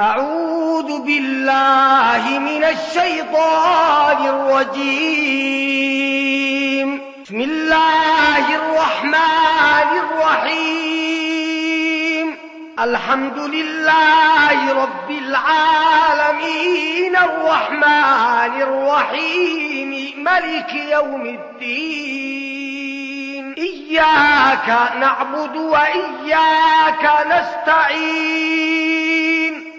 أعوذ بالله من الشيطان الرجيم. بسم الله الرحمن الرحيم. الحمد لله رب العالمين. الرحمن الرحيم. ملك يوم الدين. إياك نعبد وإياك نستعين.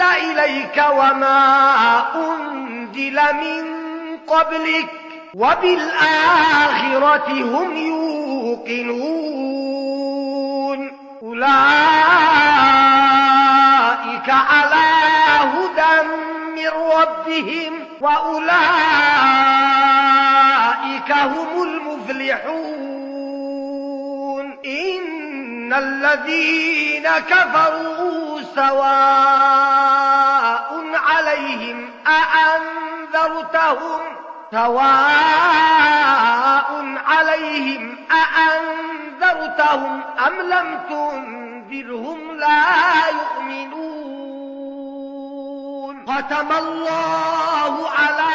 إليك وما أنزل من قبلك وبالآخرة هم يوقنون. أولئك على هدى من ربهم وأولئك هم المفلحون. إن الذين كفروا سواء عليهم أأنذرتهم؟ سواء عليهم أأنذرتهم أم لم تنذرهم؟ لا يؤمنون. ختم الله على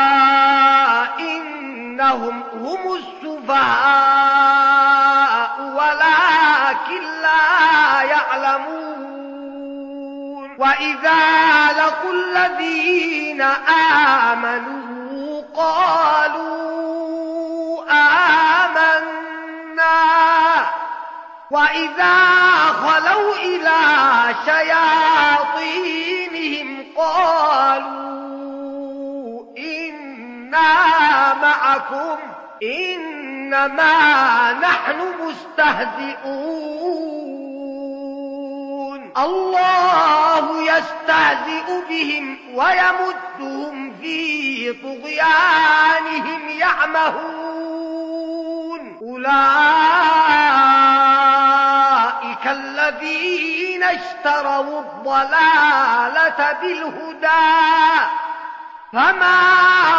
إنهم هم السفهاء ولكن لا يعلمون. وإذا لقوا الذين آمنوا قالوا آمنا. وإذا خلوا إلى شياطينهم قالوا إنا معكم إنما نحن مستهزئون. الله يستهزئ بهم ويمدهم في طغيانهم يعمهون. أولئك الذين اشتروا الضلالة بالهدى. فما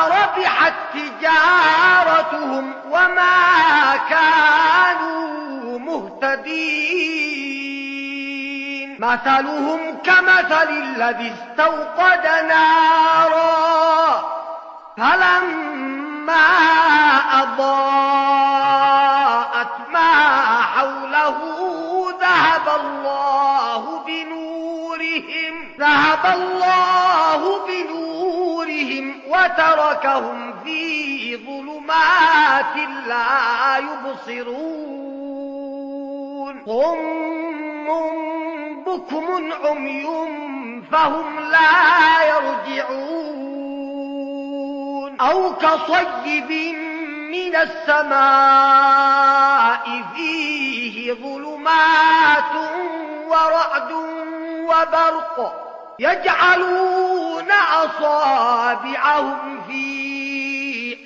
ربحت تجارتهم وما كانوا مهتدين مثلهم كمثل الذي استوقد نارا فلما أضاءت ما حوله ذهب الله بنورهم ذهب الله بنورهم وتركهم في ظلمات لا يبصرون صم بكم عمي فهم لا يرجعون أو كصيب من السماء فيه ظلمات ورعد وبرق يجعلون أصابعهم في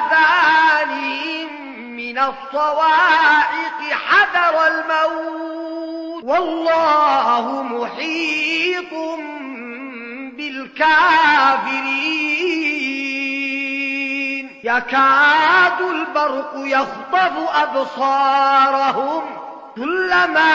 آذانهم من الصواعق حذر الموت. والله محيط بالكافرين. يكاد البرق يخطف أبصارهم كلما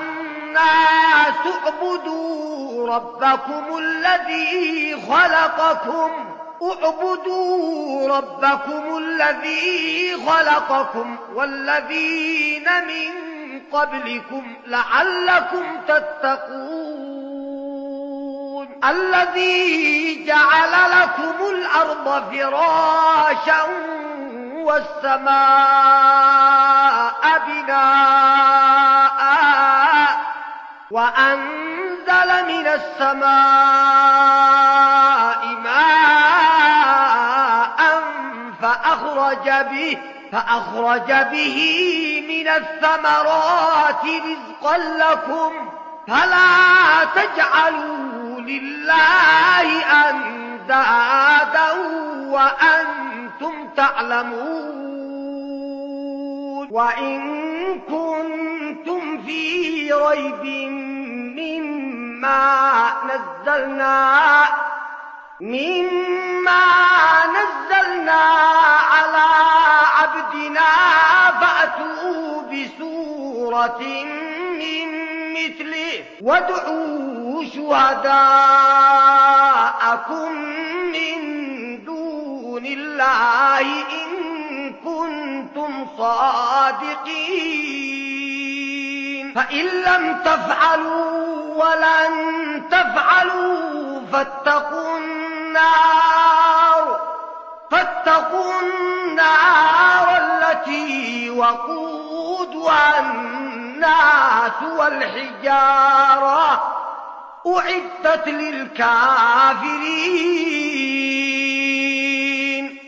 اعبدوا ربكم الذي خلقكم. اعبدوا ربكم الذي خلقكم والذين من قبلكم لعلكم تتقون. الذي جعل لكم الأرض فراشا والسماء بناء وأنزل من السماء ماء فأخرج به فأخرج به من الثمرات رزقا لكم. فلا تجعلوا لله أندادا وأنتم تعلمون. وإن كنتم في ريب مما نزلنا مما نزلنا على عبدنا فأتوا بسورة من مثله وادعوا شهداءكم من دون الله إن كنتم صادقين. فإن لم تفعلوا ولن تفعلوا فاتقوا النار. فاتقوا النار التي وقودها الناس والحجارة. أعدت للكافرين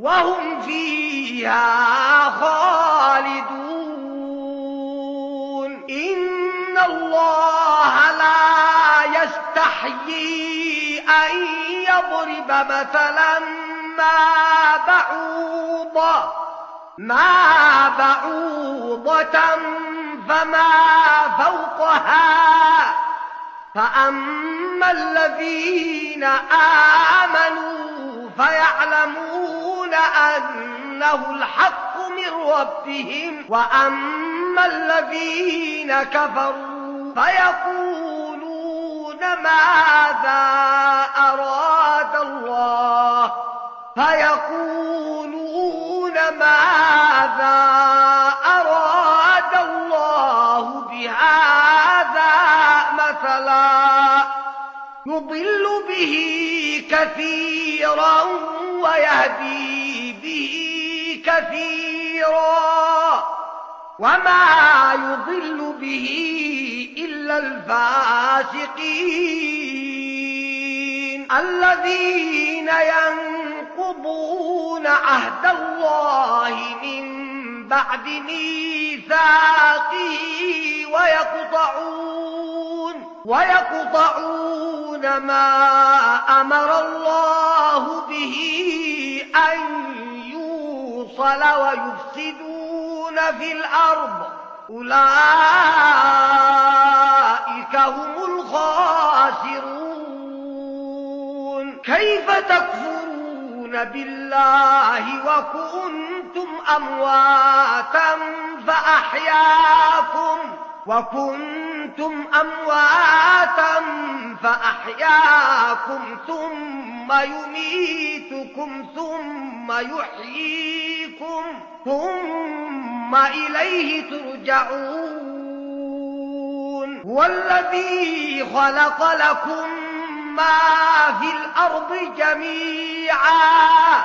وهم فيها خالدون. إن الله لا يستحيي أن يضرب مثلا ما بعوضة ما بعوضة فما فوقها. فأما الذين آمنوا فيعلمون أنه الحق من ربهم وأما الذين كفروا فيقولون ماذا أراد الله فيقولون ماذا مثلا يضل به كثيرا ويهدي به كثيرا وما يضل به إلا الفاسقين الذين ينقضون عهد الله من بعد ميثاقه ويقطعون ويقطعون ما أمر الله به أن يوصل ويفسدون في الأرض. أولئك هم الخاسرون. كيف تكفرون بالله وكنتم أمواتا فأحياكم وكنتم أمواتا فأحياكم ثم يميتكم ثم يحييكم ثم إليه ترجعون. هو الذي خلق لكم ما في الأرض جميعا.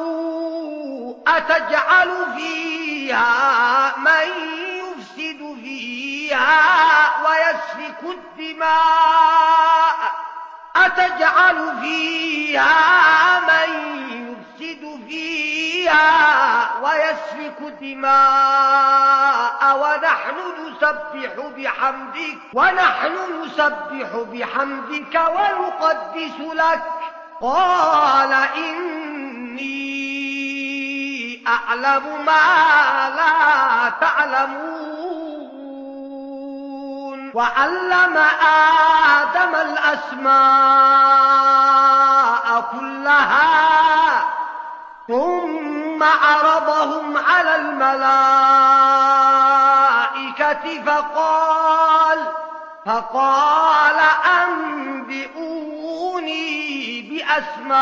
أتجعل فيها من يفسد فيها ويسفك الدماء؟ أتجعل فيها من يفسد فيها ويسفك الدماء؟ ونحن نسبح بحمدك ونحن نسبح بحمدك ونقدس لك. قال إني أعلم ما لا تعلمون. وعلم آدم الأسماء كلها ثم عرضهم على الملائكة فقال فقال أنبئوني بأسماء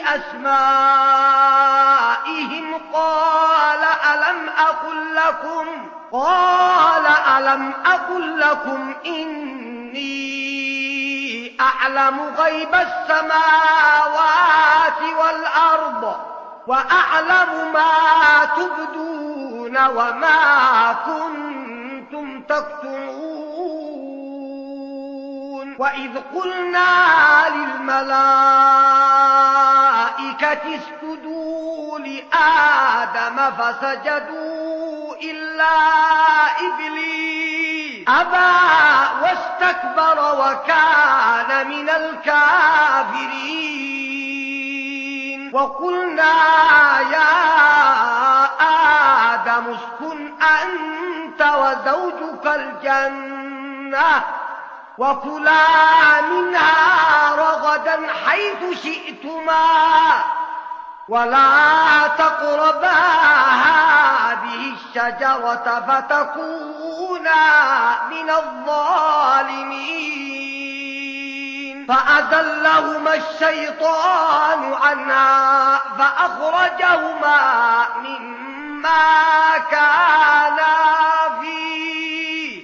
بأسمائهم قال ألم أقل لكم قال ألم أقل لكم إني أعلم غيب السماوات والأرض وأعلم ما تبدون وما كنتم تكتمون وإذ قلنا للملائكة اسجدوا لآدم فسجدوا إلا إبليس. أبى واستكبر وكان من الكافرين. وقلنا يا آدم اسكن أنت وزوجك الجنة. وكلا منها رغدا حيث شئتما ولا تقربا هذه الشجرة فتكونا من الظالمين. فأذلهما الشيطان عنها فأخرجهما مما كانا فيه.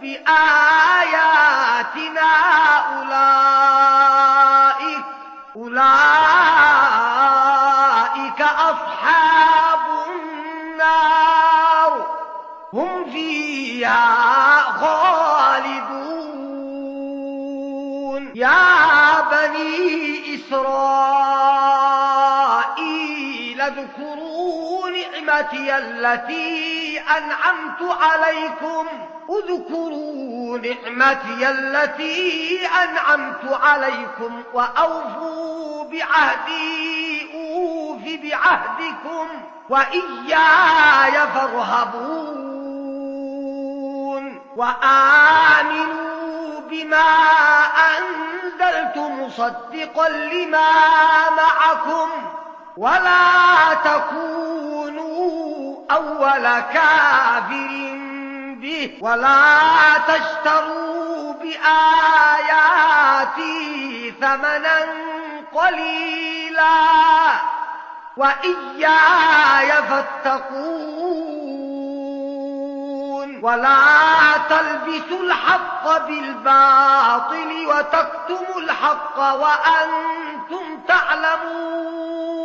بآياتنا أولئك أولئك أصحاب النار. هم فيها خالدون. يا بني إسرائيل اذكروا نعمتي التي أنعمت عليكم. اذكروا نعمتي التي أنعمت عليكم وأوفوا بعهدي أوف بعهدكم وإياي فارهبون وآمنوا بما أنزلت مصدقا لما معكم. ولا تكونوا أول كافر. به. ولا تشتروا بآياتي ثمنا قليلا وإياي فاتقون ولا تلبسوا الحق بالباطل وتكتموا الحق وأنتم تعلمون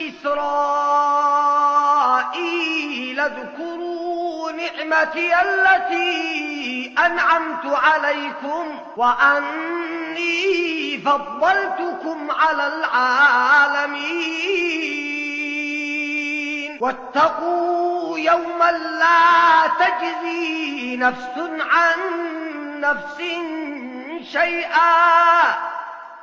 إسرائيل اذكروا نعمتي التي أنعمت عليكم وأني فضلتكم على العالمين. واتقوا يوما لا تجزي نفس عن نفس شيئا.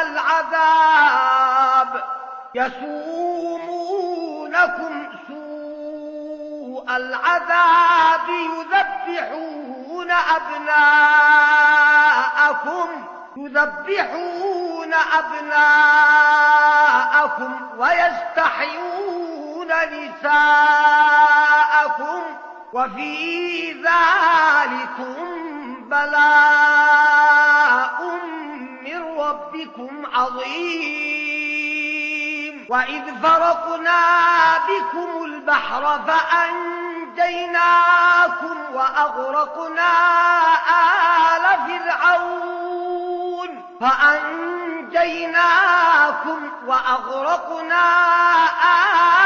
العذاب يسومونكم سوء العذاب يذبحون أبناءكم يذبحون أبناءكم ويستحيون نساءكم وفي ذلكم بلاء ربكم عظيم. وإذ فرقنا بكم البحر فأنجيناكم وأغرقنا آل فرعون. فأنجيناكم وأغرقنا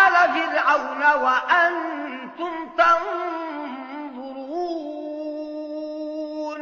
آل فرعون وأنتم تنظرون.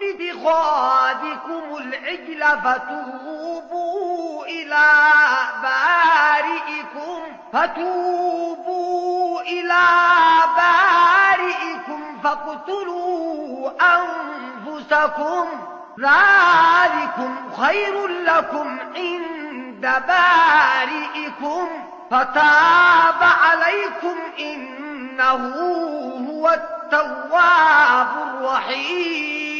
باتخاذكم العجل فتوبوا إلى بارئكم فتوبوا إلى بارئكم فاقتلوا أنفسكم. ذلكم خير لكم عند بارئكم. فتاب عليكم إنه هو التواب الرحيم.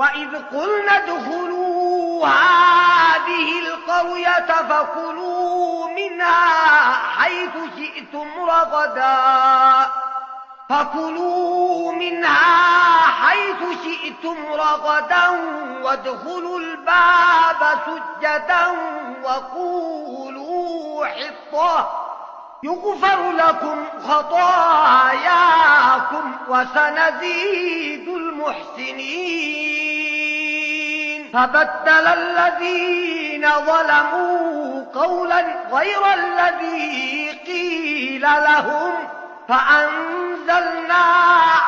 وإذ قلنا ادخلوا هذه القرية فكلوا منها حيث شئتم رغدا فكلوا منها حيث شئتم رغدا وادخلوا الباب سجدا وقولوا حطة يغفر لكم خطاياكم وسنزيد المحسنين فبدل الذين ظلموا قولا غير الذي قيل لهم فأنزلنا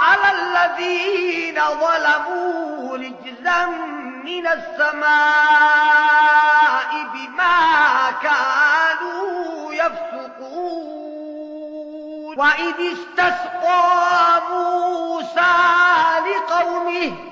على الذين ظلموا رجزا من السماء بما كانوا يفسقون. وإذ استسقى موسى لقومه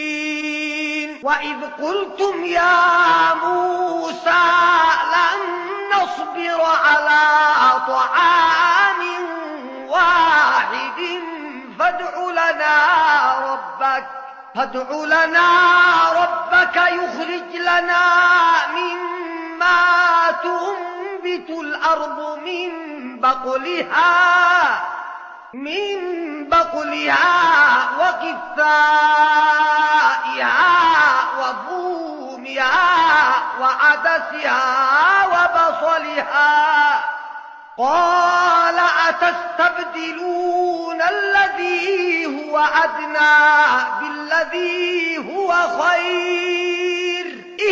وإذ قلتم يا موسى لن نصبر على طعام واحد فادع لنا ربك فادع لنا ربك يخرج لنا مما تنبت الأرض من بقلها. من بقلها وقثائها وفومها وعدسها وبصلها. قال أتستبدلون الذي هو أدنى بالذي هو خير؟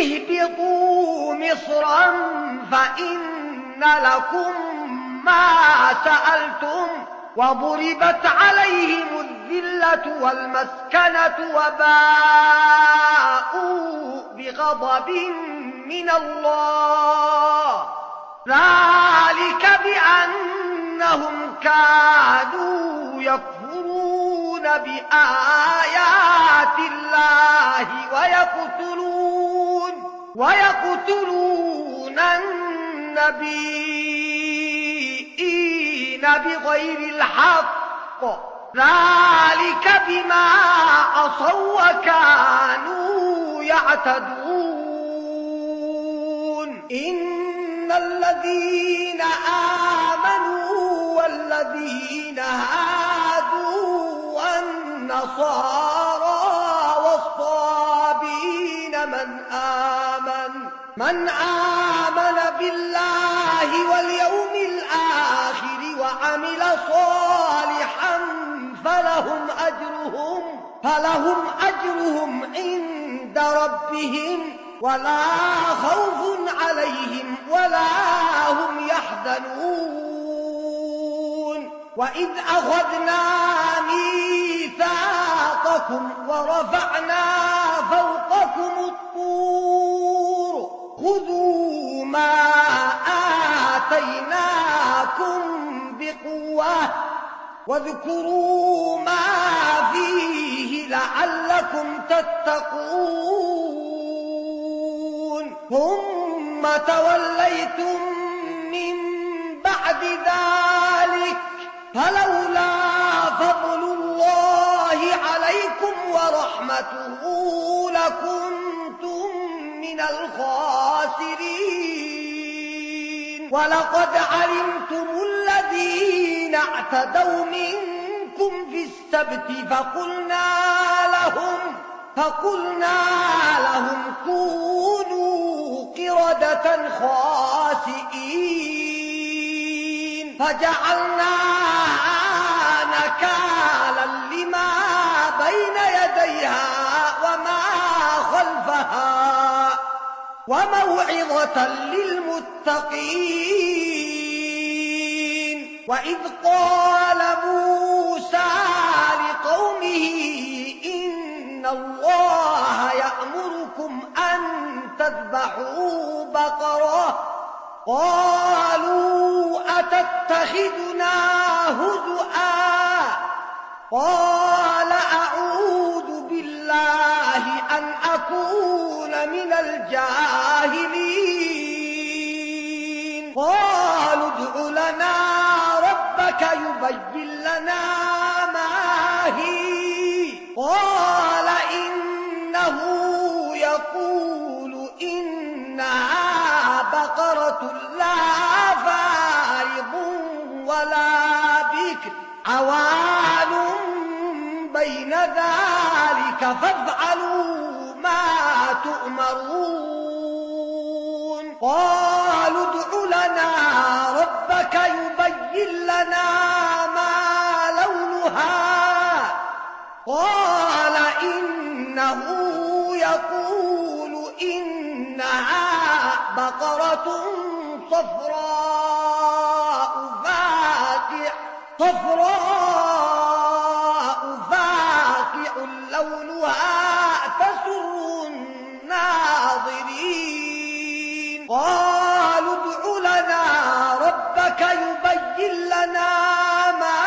اهبطوا مصرا فإن لكم ما سألتم وضربت عليهم الذلة والمسكنة وباءوا بغضب من الله. ذلك بأنهم كانوا يكفرون بآيات الله ويقتلون ويقتلون النبيين بغير الحق. ذلك بما عصوا وكانوا يعتدون. إن الذين آمنوا والذين هادوا والنصارى والصابين من آمن من آمن بالله واليوم وعمل صالحا فلهم أجرهم فلهم أجرهم عند ربهم. ولا خوف عليهم ولا هم يحزنون. وإذ أخذنا ميثاقكم ورفعنا فوقكم الطور. خذوا ما واذكروا ما فيه لعلكم تتقون. ثم توليتم من بعد ذلك فلولا فضل الله عليكم ورحمته لكنتم من الخاسرين. ولقد علمتم الذين اعتدوا منكم في السبت فقلنا لهم فقلنا لهم كونوا قردة خاسئين. فجعلناها نكالا لما بين يديها وما خلفها وموعظة للمتقين. وإذ قال موسى لقومه إن الله يأمركم أن تذبحوا بقرة. قالوا أتتخذنا هزؤا. قال أعوذ بالله أن أكون من الجاهلين. عوان بين ذلك فافعلوا ما تؤمرون. قالوا ادع لنا ربك يبين لنا ما لونها. قال إنه يقول إنها بقرة صفراء. صفراء فاقع لونها تسر الناظرين. قالوا ادع لنا ربك يبين لنا ما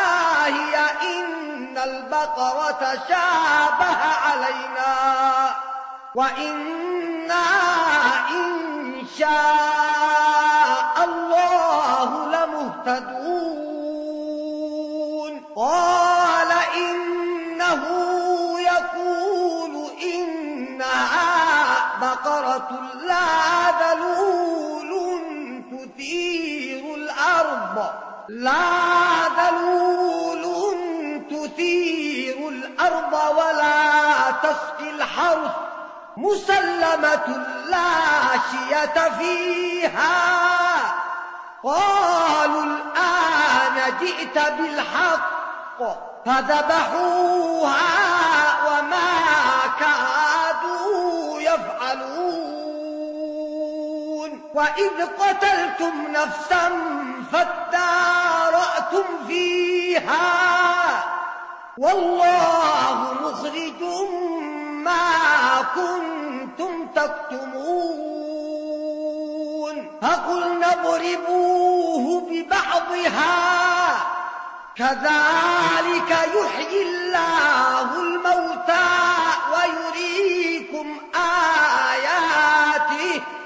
هي. إن البقرة شابه علينا. وإنا إن شاء لا ذلول تثير الأرض ولا تسقي الحرث مسلمة لا شية فيها. قالوا الآن جئت بالحق فذبحوها وما كادوا يفعلون. وإذ قتلتم نفسا فادارأتم فيها. والله مخرج ما كنتم تكتمون. فقلنا اضربوه ببعضها. كذلك يحيي الله الموتى ويريكم آياته.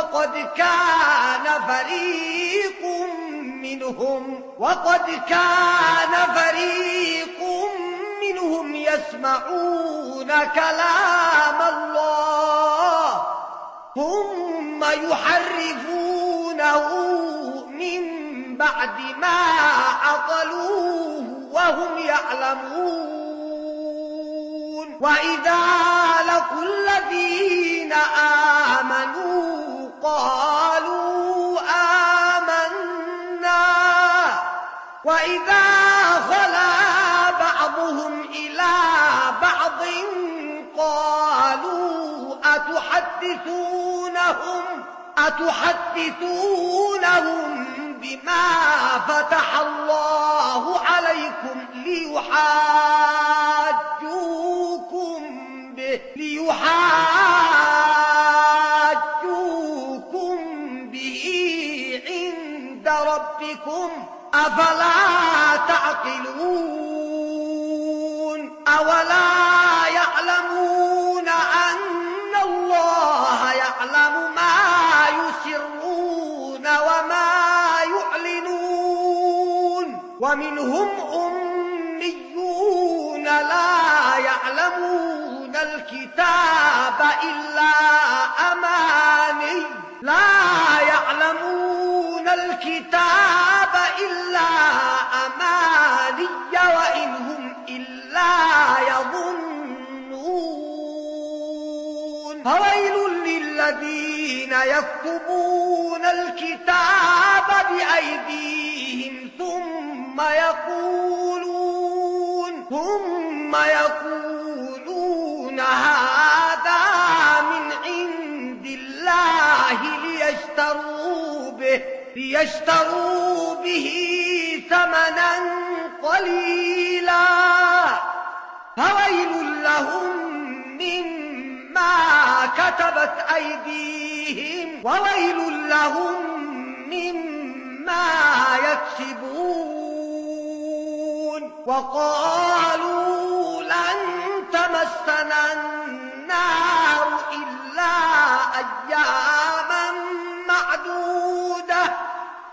وقد كان فريق منهم وقد كان فريق منهم يسمعون كلام الله ثم يحرفونه من بعد ما عقلوه وهم يعلمون. وإذا لقوا الذين آمنوا قالوا آمنا. وإذا خلا بعضهم إلى بعض قالوا أتحدثونهم؟ أتحدثونهم بما فتح الله عليكم ليحاجوكم به ليحاجوكم أفلا تعقلون أولا يعلمون أن الله يعلم ما يسرون وما يعلنون ومنهم أميون لا يعلمون الكتاب إلا أماني وإن هم إلا يظنون. فويل للذين يكتبون الكتاب بأيديهم ثم يقولون ثم يقولون هذا من عند الله ليشتروا به ليشتروا به ثمنا قليلا فويل لهم مما كتبت أيديهم وويل لهم مما يكسبون وقالوا لن تمسنا النار إلا أياما معدودة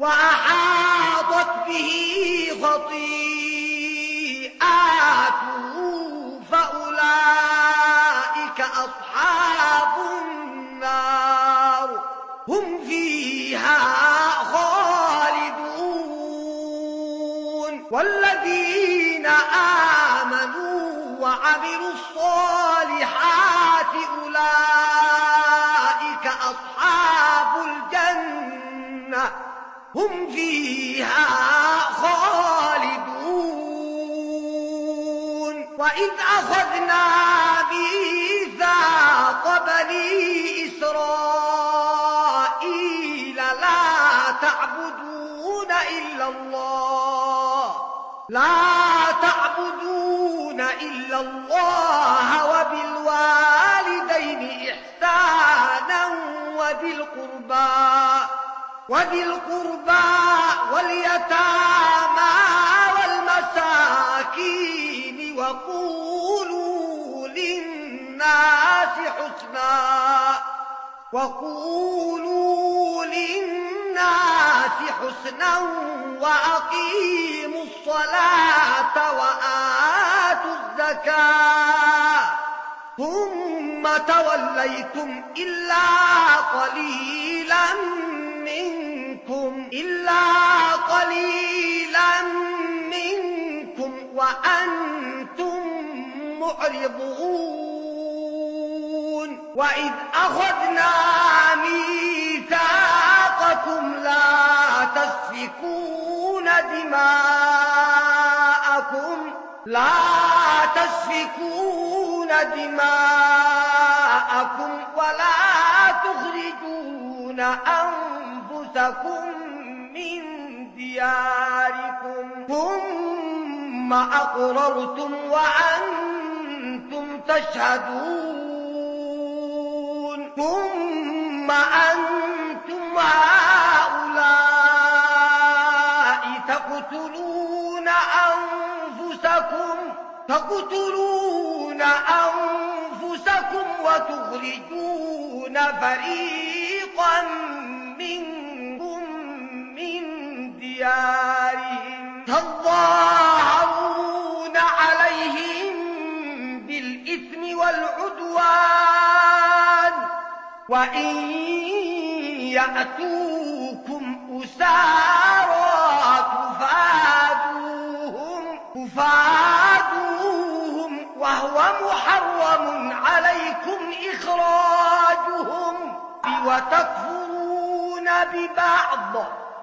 وأحاطت به خطيئاته فأولئك أصحاب النار. هم فيها خالدون. والذين آمنوا وعملوا الصالحات أولئك فيها خالدون. وإذ أخذنا ميثاق بني إسرائيل لا تعبدون إلا الله. لا وذي القربى واليتامى والمساكين وقولوا للناس حسنا وقولوا للناس حسنا وأقيموا الصلاة وآتوا الزكاة. ثم توليتم إلا قليلا منكم إلا قليلا منكم وأنتم معرضون. وإذ أخذنا ميثاقكم لا تسفكون دماءكم لا تسفكون دماءكم ولا تخرجون أنفسكم. من دياركم ثم أقررتم وأنتم تشهدون ثم أنتم هؤلاء تقتلون أنفسكم تقتلون أنفسكم وتخرجون فريقا ديارهم تظاهرون عليهم بالإثم والعدوان. وإن يأتوكم أسارى تفادوهم تفادوهم وهو محرم عليكم إخراجهم. وتكفرون ببعض.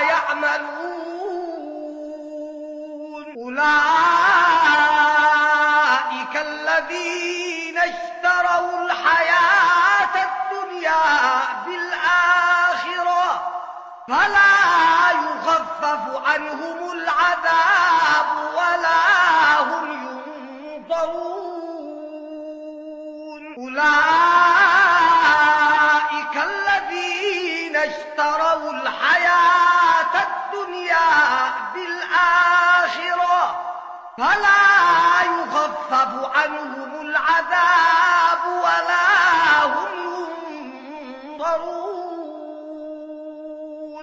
يعملون. أولئك الذين اشتروا الحياة الدنيا بالآخرة فلا يخفف عنهم العذاب ولا هم ينظرون. أولئك فلا يخفف عنهم العذاب ولا هم ينظرون.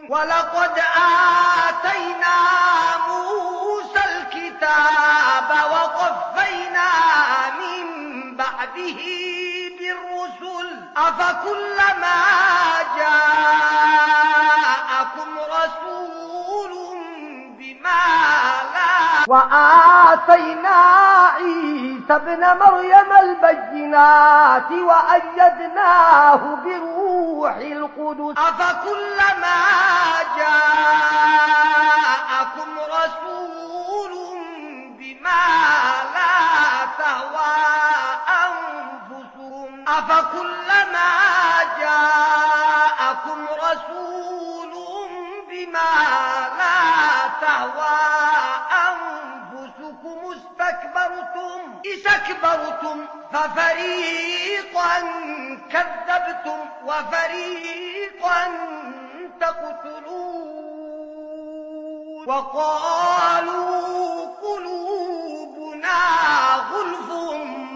ولقد آتينا موسى الكتاب وقفينا من بعده بالرسل. أفكلما جاءكم وآتينا عيسى ابن مريم البينات وأيدناه بروح القدس. أفكلما جاءكم رسول بما لا تهوى أنفسهم أفكلما جاءكم رسول بما استكبرتم ففريقا كذبتم وفريقا تقتلون وقالوا قلوبنا غلف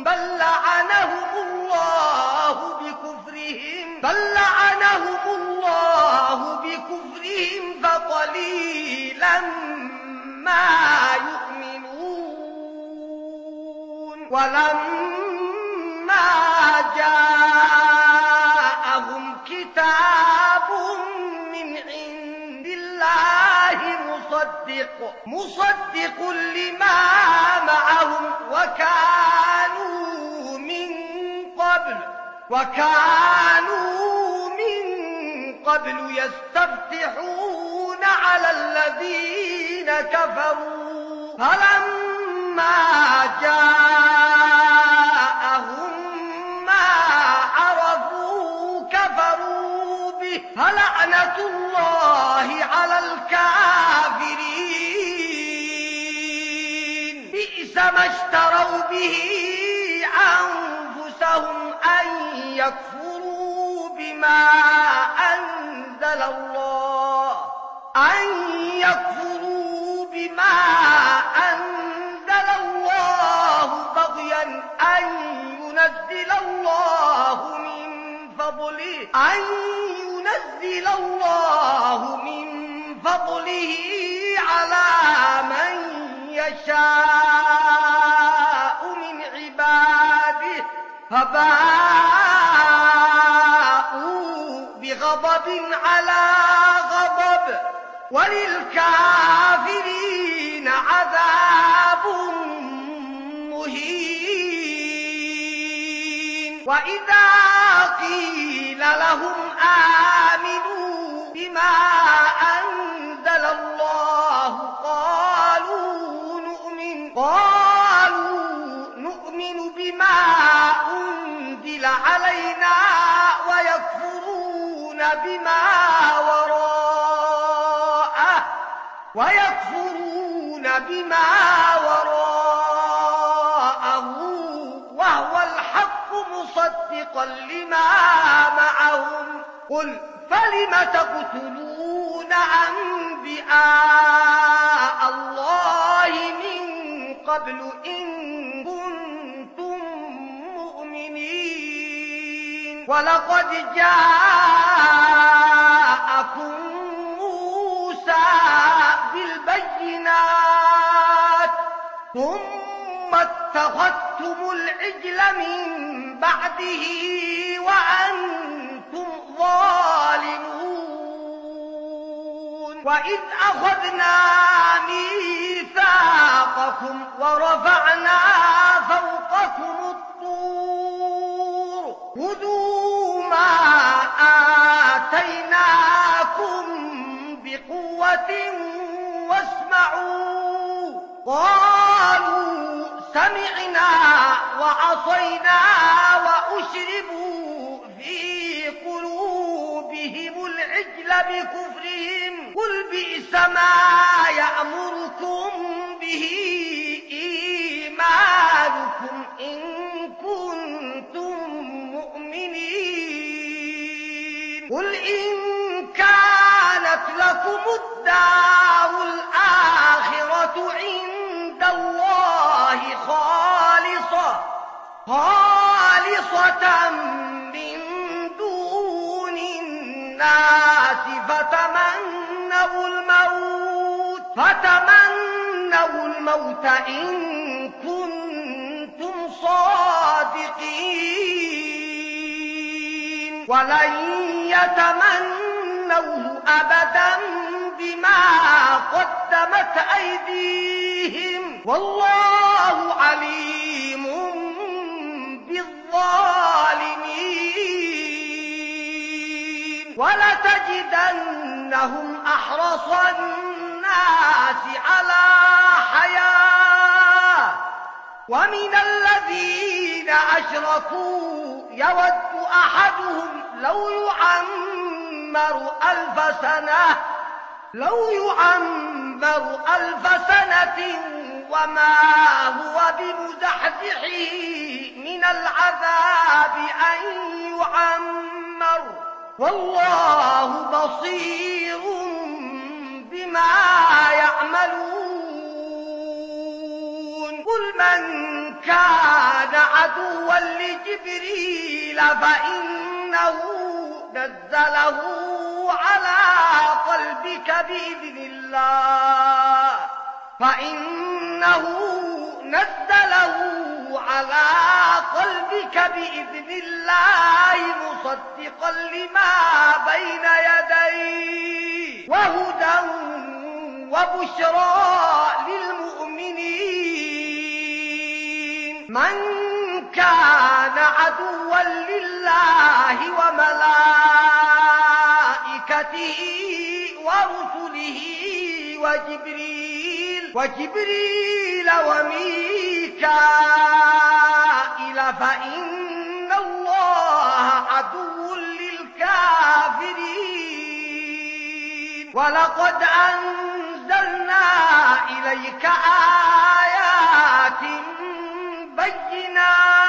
بل لعنهم الله بكفرهم بل لعنهم الله بكفرهم فقليلا ما ولما جاءهم كتاب من عند الله مصدق مصدق لما معهم وكانوا من قبل وكانوا من قبل يستفتحون على الذين كفروا. فلما جاءهم اشتروا به أنفسهم أن يكفروا بما أنزل الله. أن يكفروا بما أنزل الله بغيا. أن ينزل الله من فضله. أن ينزل الله من فضله على من يشاء. فباءوا بغضب على غضب وللكافرين عذاب مهين. وإذا قيل لهم آمنوا بما أنزل الله قالوا نؤمن قالوا نؤمن بما علينا ويكفرون بما وراءه. ويكفرون بما وراءه. وهو الحق مصدقا لما معهم. قل فلم تقتلون أنبئاء الله من قبل إن ولقد جاءكم موسى بالبينات ثم اتخذتم العجل من بعده وأنتم ظالمون. وإذ أخذنا ميثاقكم ورفعنا فوقكم الطور. خذوا آتيناكم بقوة واسمعوا. قالوا سمعنا وعصينا وأشربوا في قلوبهم العجل بكفرهم. قل بئس ما يأمركم به إيمانكم إن الدار الآخرة عند الله خالصة خالصة من دون الناس. فتمنوا الموت فتمنوا الموت إن كنتم صادقين. ولن يتمنوه أبدا بما قدمت أيديهم. والله عليم بالظالمين. ولتجدنهم أحرص الناس على حياة. ومن الذين أشركوا يود أحدهم لو يعمر ألف سنة لو يعمر ألف سنة وما هو بمزحزحه من العذاب أن يعمر. والله بصير بما يعملون. قل من كان عدوا لجبريل فإنه نزله على قلبك بإذن الله. فإنه نزله على قلبك بإذن الله مصدقا لما بين يديه. وهدى وبشرى للمؤمنين. من كان عدوا لله وملائكته ورسله وجبريل وجبريل وميكائيل فإن الله عدو للكافرين. ولقد أنزلنا إليك آيات بينات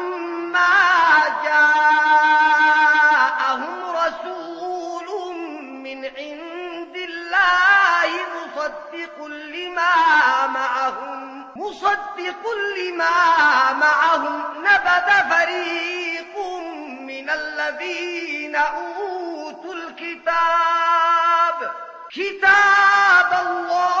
مصدق لما معهم نبذ فريق من الذين أوتوا الكتاب. كتاب الله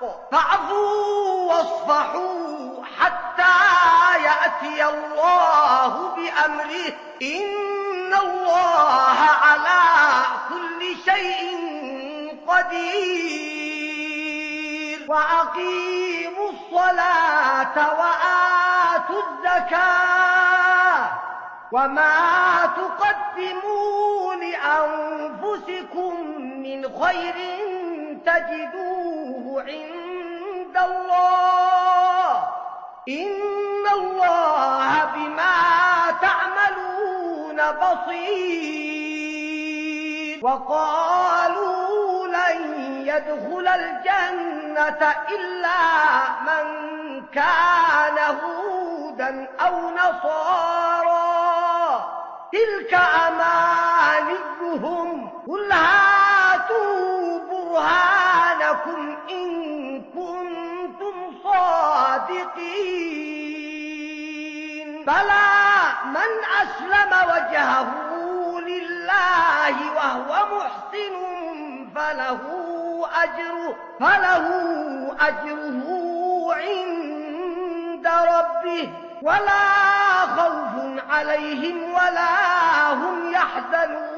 فاعفوا واصفحوا حتى يأتي الله بأمره. إن الله على كل شيء قدير. وأقيموا الصلاة وآتوا الزكاة. وما تقدموا لأنفسكم من خير تجدوه عند الله. إن الله بما تعملون بصير. وقالوا لن يدخل الجنة إلا من كان هودا أو نصارا. تلك أمانيهم. قل هاتوا برهانكم إن كنتم صادقين. بلى من أسلم وجهه لله وهو محسن فله أجره, فله أجره عند ربه. ولا خوف عليهم ولا هم يحزنون.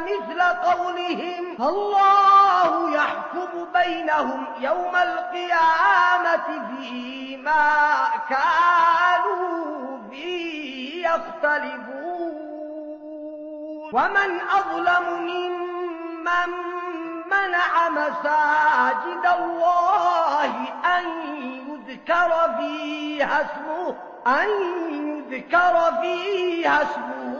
مثل قولهم. الله يحكم بينهم يوم القيامة فيما كانوا فيه يختلفون. ومن أظلم ممن منع مساجد الله أن يذكر فيها اسمه أن يذكر فيها اسمه.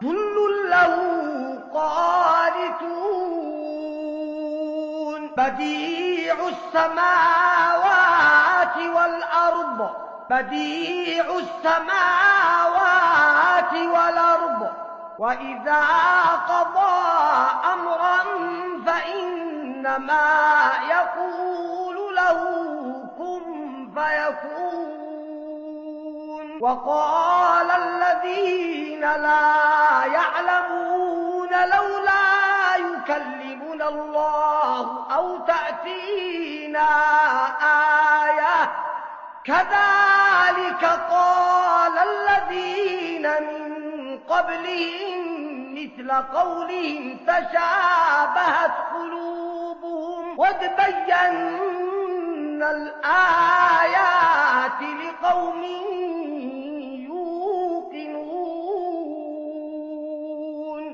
كل له قانتون. بديع السماوات والأرض. بديع السماوات والأرض. وإذا قضى أمرا فإنما يقول له كن فيكون. وقال الذين لا يعلمون لولا يكلمنا الله أو تأتينا آية. كذلك قال الذين من قبلهم مثل قولهم تشابهت قلوبهم قد بينا الآيات لقوم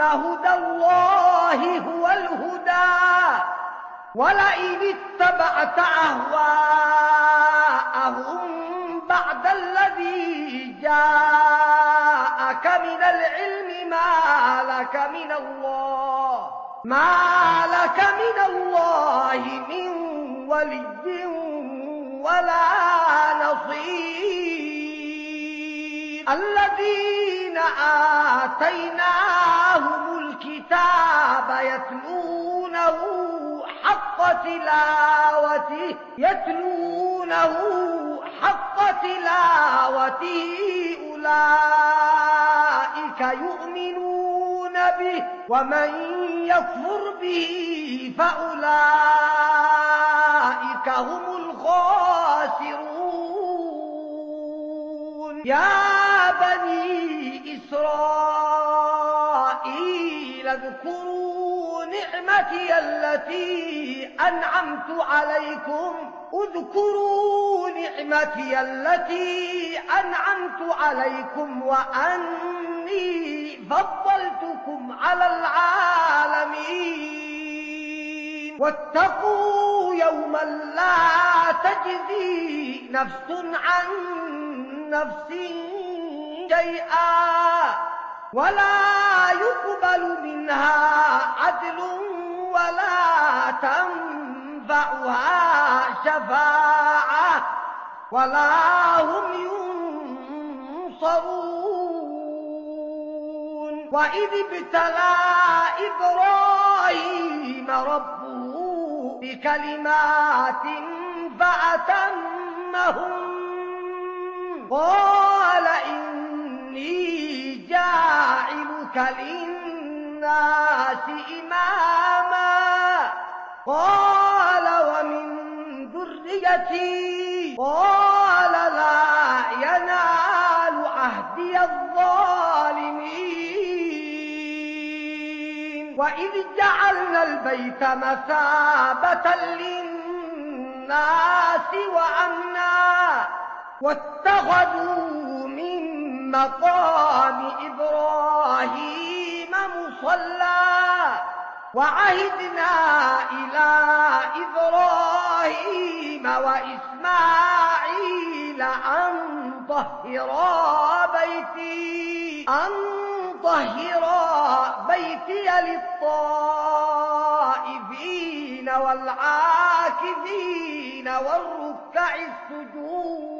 هدى الله هو الهدى. ولئن اتبعت أهواءهم بعد الذي جاءك من العلم ما لك من الله. ما لك من الله من ولي ولا نصير. الذين آتيناهم الكتاب يتلونه حق تلاوته يتلونه حق تلاوته أولئك يؤمنون به ومن يكفر به فأولئك هم الخاسرون. يا بني إسرائيل اذكروا نعمتي التي أنعمت عليكم. اذكروا نعمتي التي أنعمت عليكم وأني فضلتكم على العالمين. واتقوا يوما لا تجزي نفس عن نفس شيئا. ولا يقبل منها عدل ولا تنفعها شفاعة ولا هم ينصرون. وإذ ابتلى إبراهيم ربه بكلمات فأتمهم قال للناس إماما. قال ومن ذريتي. قال لا ينال عهدي الظالمين. وإذ جعلنا البيت مثابة للناس وأمنا. واتخذوا من مقام إبراهيم مصلى وعهدنا إلى إبراهيم وإسماعيل أن طهرا بيتي أن طهرا بيتي للطائفين والعاكفين والركع السجود.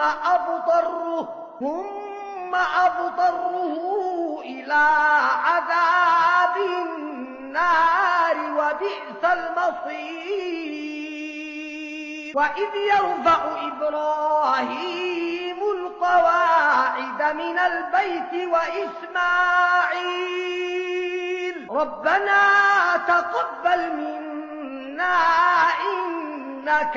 أبطره ثم أبطره إلى عذاب النار وبئس المصير. وإذ يرفع إبراهيم القواعد من البيت وإسماعيل ربنا تقبل منا إنك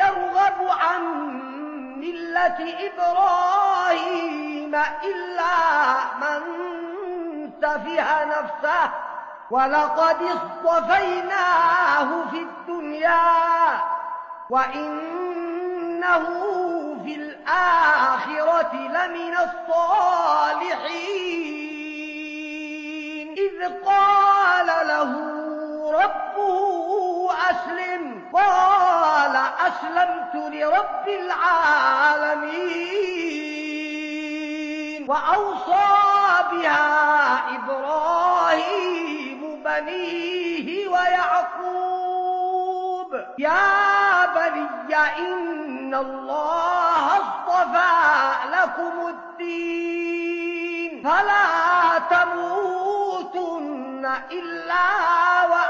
يرغب عن ملة إبراهيم إلا من سفه نفسه. ولقد اصطفيناه في الدنيا وإنه في الآخرة لمن الصالحين. إذ قال له ربه أسلم. قال أسلمت لرب العالمين وأوصى بها إبراهيم بنيه ويعقوب. يا بني إن الله اصطفى لكم الدين. فلا تموتن إلا وأنتم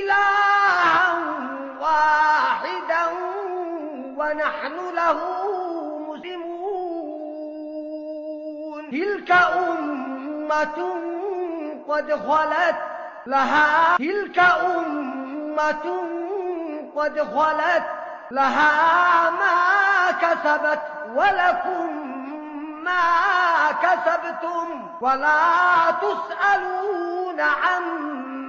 إلها واحدا ونحن له مسلمون. تلك أمة قد خلت لها تلك أمة قد خلت لها ما كسبت ولكم ما كسبتم ولا تسألون عما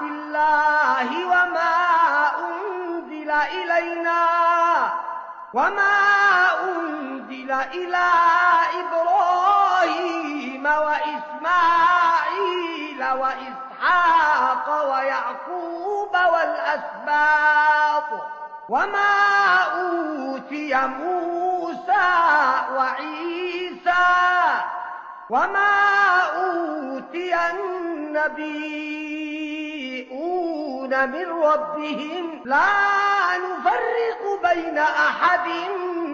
بالله وما أنزل إلينا وما أنزل إلى إبراهيم وإسماعيل وإسحاق ويعقوب والأسباط وما أوتي موسى وعيسى وما أوتي النبيون من ربهم لا نفرق بين أحد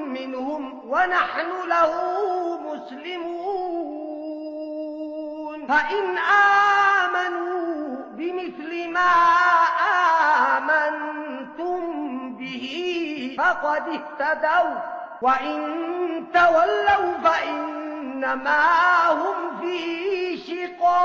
منهم ونحن له مسلمون فإن آمنوا بمثل ما آمنتم به فقد اهتدوا وإن تولوا فإنما هم في شقاق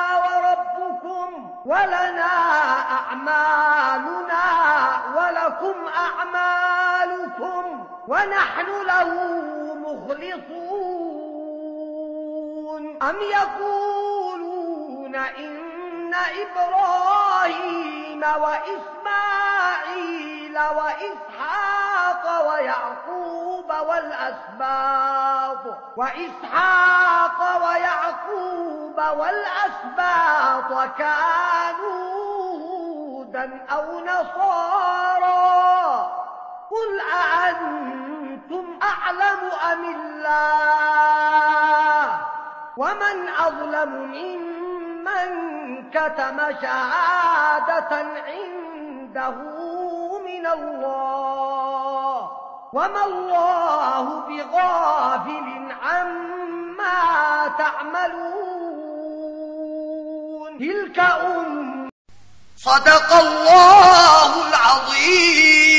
ولنا أعمالنا ولكم أعمالكم ونحن له مخلصون. أم يقولون إن إبراهيم وإسماعيل وإسحاق ويعقوب والأسباط. وإسحاق ويعقوب والأسباط كانوا هودا أو نصارا. قل أأنتم أعلم أم الله؟ ومن أظلم ممن كتم شهادة عنده من الله وما الله بغافل عما تعملون. تلك أم صدق الله العظيم.